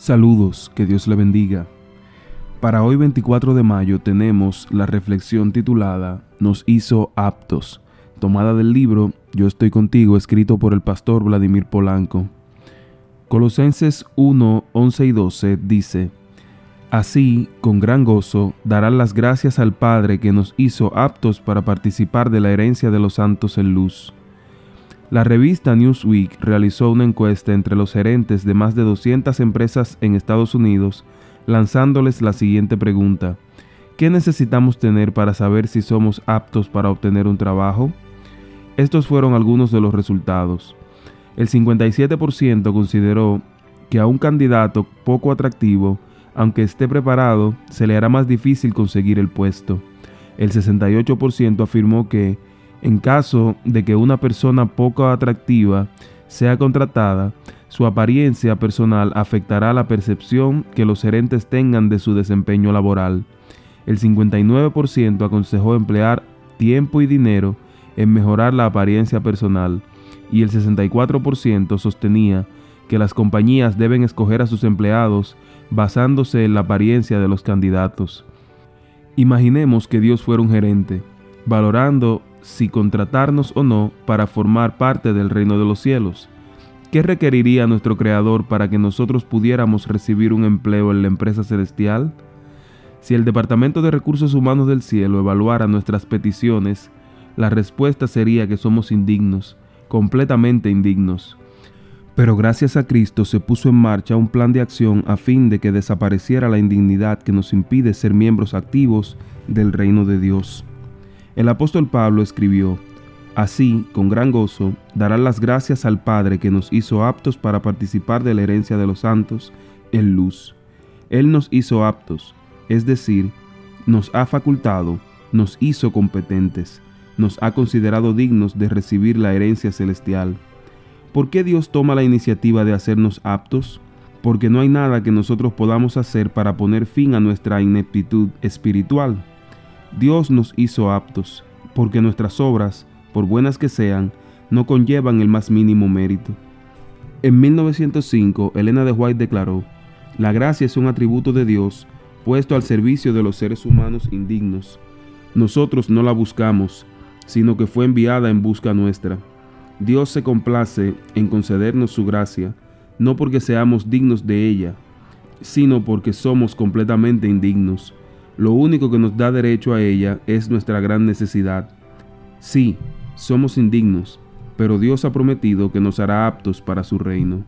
Saludos, que Dios le bendiga. Para hoy 24 de mayo tenemos la reflexión titulada Nos hizo aptos, tomada del libro Yo estoy contigo, escrito por el pastor Vladimir Polanco. Colosenses 1, 11 y 12 dice, Así, con gran gozo, darán las gracias al Padre que nos hizo aptos para participar de la herencia de los santos en luz. La revista Newsweek realizó una encuesta entre los gerentes de más de 200 empresas en Estados Unidos, lanzándoles la siguiente pregunta. ¿Qué necesitamos tener para saber si somos aptos para obtener un trabajo? Estos fueron algunos de los resultados. El 57% consideró que a un candidato poco atractivo, aunque esté preparado, se le hará más difícil conseguir el puesto. El 68% afirmó que en caso de que una persona poco atractiva sea contratada, su apariencia personal afectará la percepción que los gerentes tengan de su desempeño laboral. El 59% aconsejó emplear tiempo y dinero en mejorar la apariencia personal y el 64% sostenía que las compañías deben escoger a sus empleados basándose en la apariencia de los candidatos. Imaginemos que Dios fuera un gerente, valorando si contratarnos o no para formar parte del reino de los cielos. ¿Qué requeriría nuestro Creador para que nosotros pudiéramos recibir un empleo en la empresa celestial? Si el Departamento de Recursos Humanos del Cielo evaluara nuestras peticiones, la respuesta sería que somos indignos, completamente indignos. Pero gracias a Cristo se puso en marcha un plan de acción a fin de que desapareciera la indignidad que nos impide ser miembros activos del reino de Dios. El apóstol Pablo escribió, Así, con gran gozo, darán las gracias al Padre que nos hizo aptos para participar de la herencia de los santos en luz. Él nos hizo aptos, es decir, nos ha facultado, nos hizo competentes, nos ha considerado dignos de recibir la herencia celestial. ¿Por qué Dios toma la iniciativa de hacernos aptos? Porque no hay nada que nosotros podamos hacer para poner fin a nuestra ineptitud espiritual. Dios nos hizo aptos, porque nuestras obras, por buenas que sean, no conllevan el más mínimo mérito. En 1905, Elena de White declaró, La gracia es un atributo de Dios puesto al servicio de los seres humanos indignos. Nosotros no la buscamos, sino que fue enviada en busca nuestra. Dios se complace en concedernos su gracia, no porque seamos dignos de ella, sino porque somos completamente indignos. Lo único que nos da derecho a ella es nuestra gran necesidad. Sí, somos indignos, pero Dios ha prometido que nos hará aptos para su reino.